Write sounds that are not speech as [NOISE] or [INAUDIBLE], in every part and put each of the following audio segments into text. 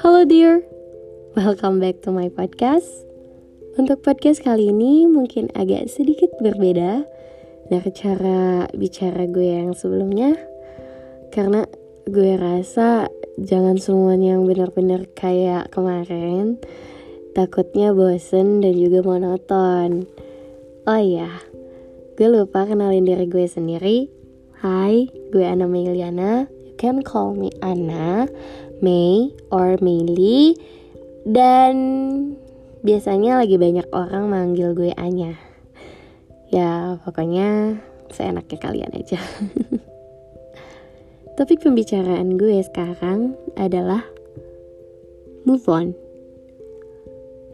Halo dear, welcome back to my podcast. Untuk podcast kali ini mungkin agak sedikit berbeda dari cara bicara gue yang sebelumnya, karena gue rasa jangan semuanya yang benar-benar kayak kemarin. Takutnya bosen dan juga monoton. Oh iya, gue lupa kenalin diri gue sendiri. Hai, gue Ana Meliana. You can call me Ana. Mei or Meili dan biasanya lagi banyak orang manggil gue Anya ya pokoknya seenaknya kalian aja [LAUGHS] topik pembicaraan gue sekarang adalah move on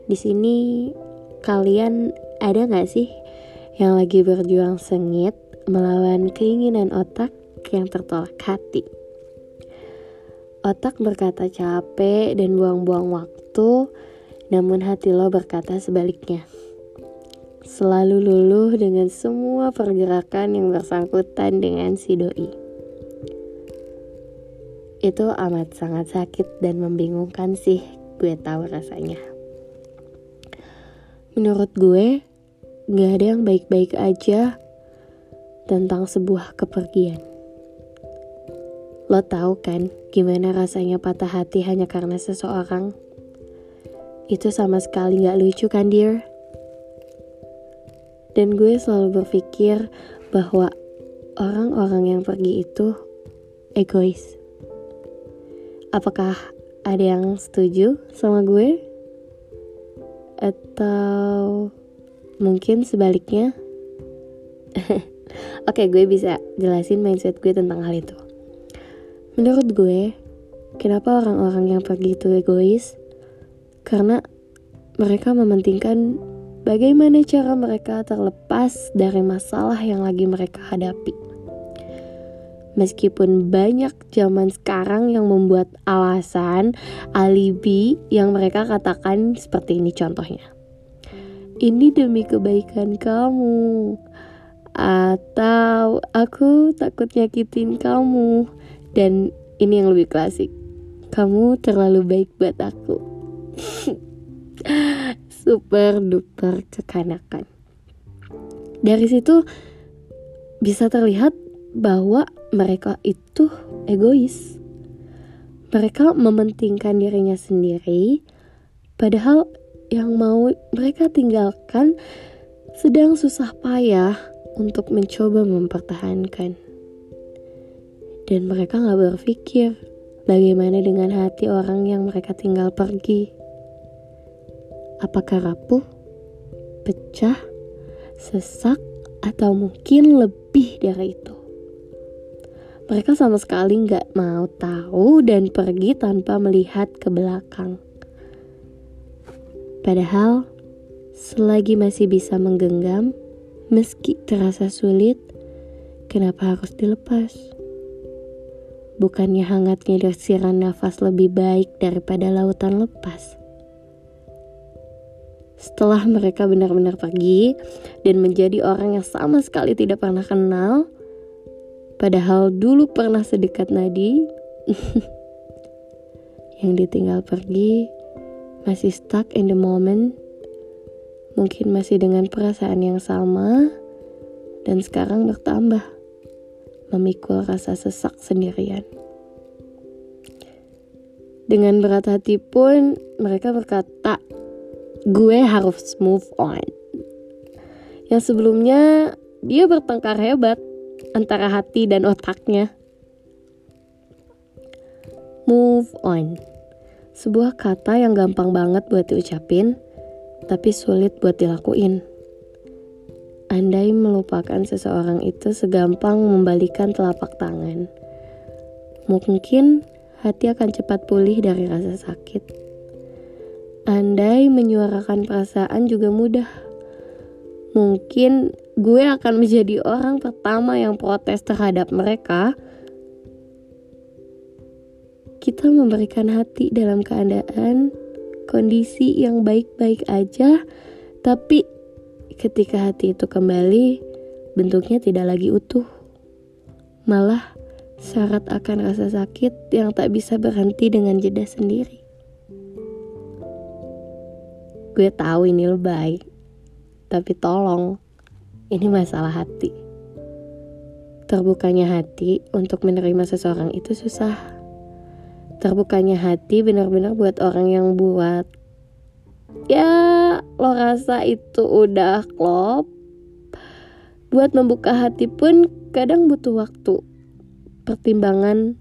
di sini kalian ada nggak sih yang lagi berjuang sengit melawan keinginan otak yang tertolak hati Otak berkata capek dan buang-buang waktu, namun hati lo berkata sebaliknya. Selalu luluh dengan semua pergerakan yang bersangkutan dengan si doi. Itu amat sangat sakit dan membingungkan sih, gue tahu rasanya. Menurut gue, gak ada yang baik-baik aja tentang sebuah kepergian. Lo tahu kan gimana rasanya patah hati hanya karena seseorang? Itu sama sekali gak lucu kan dear? Dan gue selalu berpikir bahwa orang-orang yang pergi itu egois. Apakah ada yang setuju sama gue? Atau mungkin sebaliknya? [LAUGHS] Oke, gue bisa jelasin mindset gue tentang hal itu. Menurut gue, kenapa orang-orang yang pergi itu egois? Karena mereka mementingkan bagaimana cara mereka terlepas dari masalah yang lagi mereka hadapi. Meskipun banyak zaman sekarang yang membuat alasan, alibi yang mereka katakan seperti ini contohnya. Ini demi kebaikan kamu. Atau aku takut nyakitin kamu dan ini yang lebih klasik. Kamu terlalu baik buat aku. [LAUGHS] Super duper kekanakan. Dari situ bisa terlihat bahwa mereka itu egois. Mereka mementingkan dirinya sendiri, padahal yang mau mereka tinggalkan sedang susah payah untuk mencoba mempertahankan. Dan mereka gak berpikir bagaimana dengan hati orang yang mereka tinggal pergi. Apakah rapuh, pecah, sesak, atau mungkin lebih dari itu? Mereka sama sekali gak mau tahu dan pergi tanpa melihat ke belakang. Padahal, selagi masih bisa menggenggam, meski terasa sulit, kenapa harus dilepas? Bukannya hangatnya desiran nafas lebih baik daripada lautan lepas. Setelah mereka benar-benar pergi dan menjadi orang yang sama sekali tidak pernah kenal, padahal dulu pernah sedekat nadi, [LAUGHS] yang ditinggal pergi masih stuck in the moment, mungkin masih dengan perasaan yang sama, dan sekarang bertambah memikul rasa sesak sendirian. Dengan berat hati pun mereka berkata, gue harus move on. Yang sebelumnya dia bertengkar hebat antara hati dan otaknya. Move on. Sebuah kata yang gampang banget buat diucapin, tapi sulit buat dilakuin. Andai melupakan seseorang itu segampang membalikan telapak tangan, mungkin hati akan cepat pulih dari rasa sakit. Andai menyuarakan perasaan juga mudah, mungkin gue akan menjadi orang pertama yang protes terhadap mereka. Kita memberikan hati dalam keadaan kondisi yang baik-baik aja, tapi Ketika hati itu kembali, bentuknya tidak lagi utuh. Malah syarat akan rasa sakit yang tak bisa berhenti dengan jeda sendiri. Gue tahu ini lebay, tapi tolong, ini masalah hati. Terbukanya hati untuk menerima seseorang itu susah. Terbukanya hati benar-benar buat orang yang buat ya lo rasa itu udah klop. Buat membuka hati pun kadang butuh waktu. Pertimbangan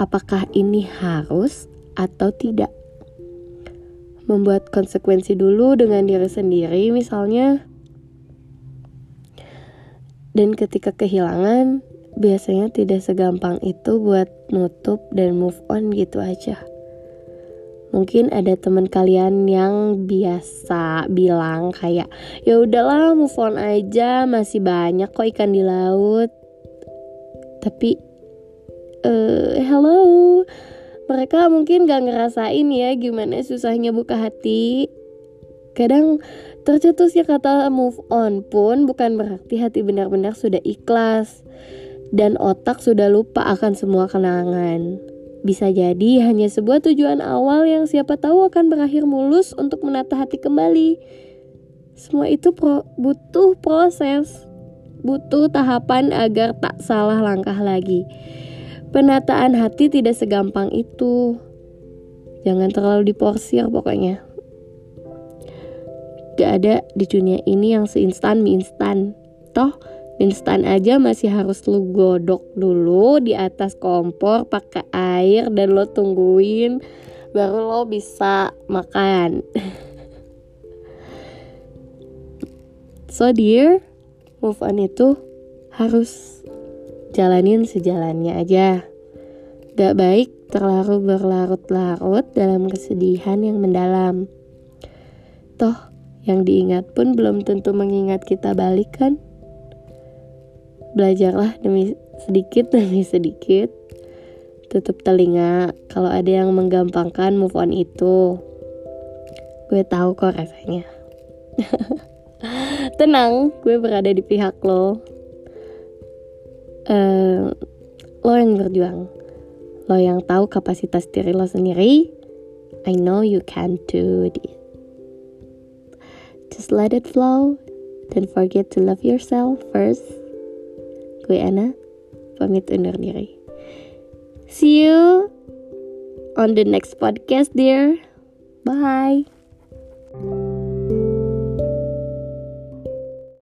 apakah ini harus atau tidak membuat konsekuensi dulu dengan diri sendiri misalnya dan ketika kehilangan biasanya tidak segampang itu buat nutup dan move on gitu aja. Mungkin ada teman kalian yang biasa bilang kayak ya udahlah move on aja masih banyak kok ikan di laut. Tapi uh, hello mereka mungkin gak ngerasain ya gimana susahnya buka hati. Kadang tercetusnya kata move on pun bukan berarti hati benar-benar sudah ikhlas dan otak sudah lupa akan semua kenangan. Bisa jadi hanya sebuah tujuan awal yang siapa tahu akan berakhir mulus untuk menata hati kembali. Semua itu pro butuh proses, butuh tahapan agar tak salah langkah lagi. Penataan hati tidak segampang itu. Jangan terlalu diporsir pokoknya. Gak ada di dunia ini yang seinstan mie instan. Toh, instan aja masih harus lu godok dulu di atas kompor pakai air dan lo tungguin baru lo bisa makan. [LAUGHS] so dear, move on itu harus jalanin sejalannya aja. Gak baik terlalu berlarut-larut dalam kesedihan yang mendalam. Toh, yang diingat pun belum tentu mengingat kita balik kan? Belajarlah demi sedikit demi sedikit. Tutup telinga kalau ada yang menggampangkan move on itu. Gue tahu kok rasanya. [LAUGHS] Tenang, gue berada di pihak lo uh, lo yang berjuang lo yang tahu kapasitas diri lo sendiri I know you can do it just let it flow don't forget to love yourself first gue Ana pamit undur diri. See you on the next podcast dear. Bye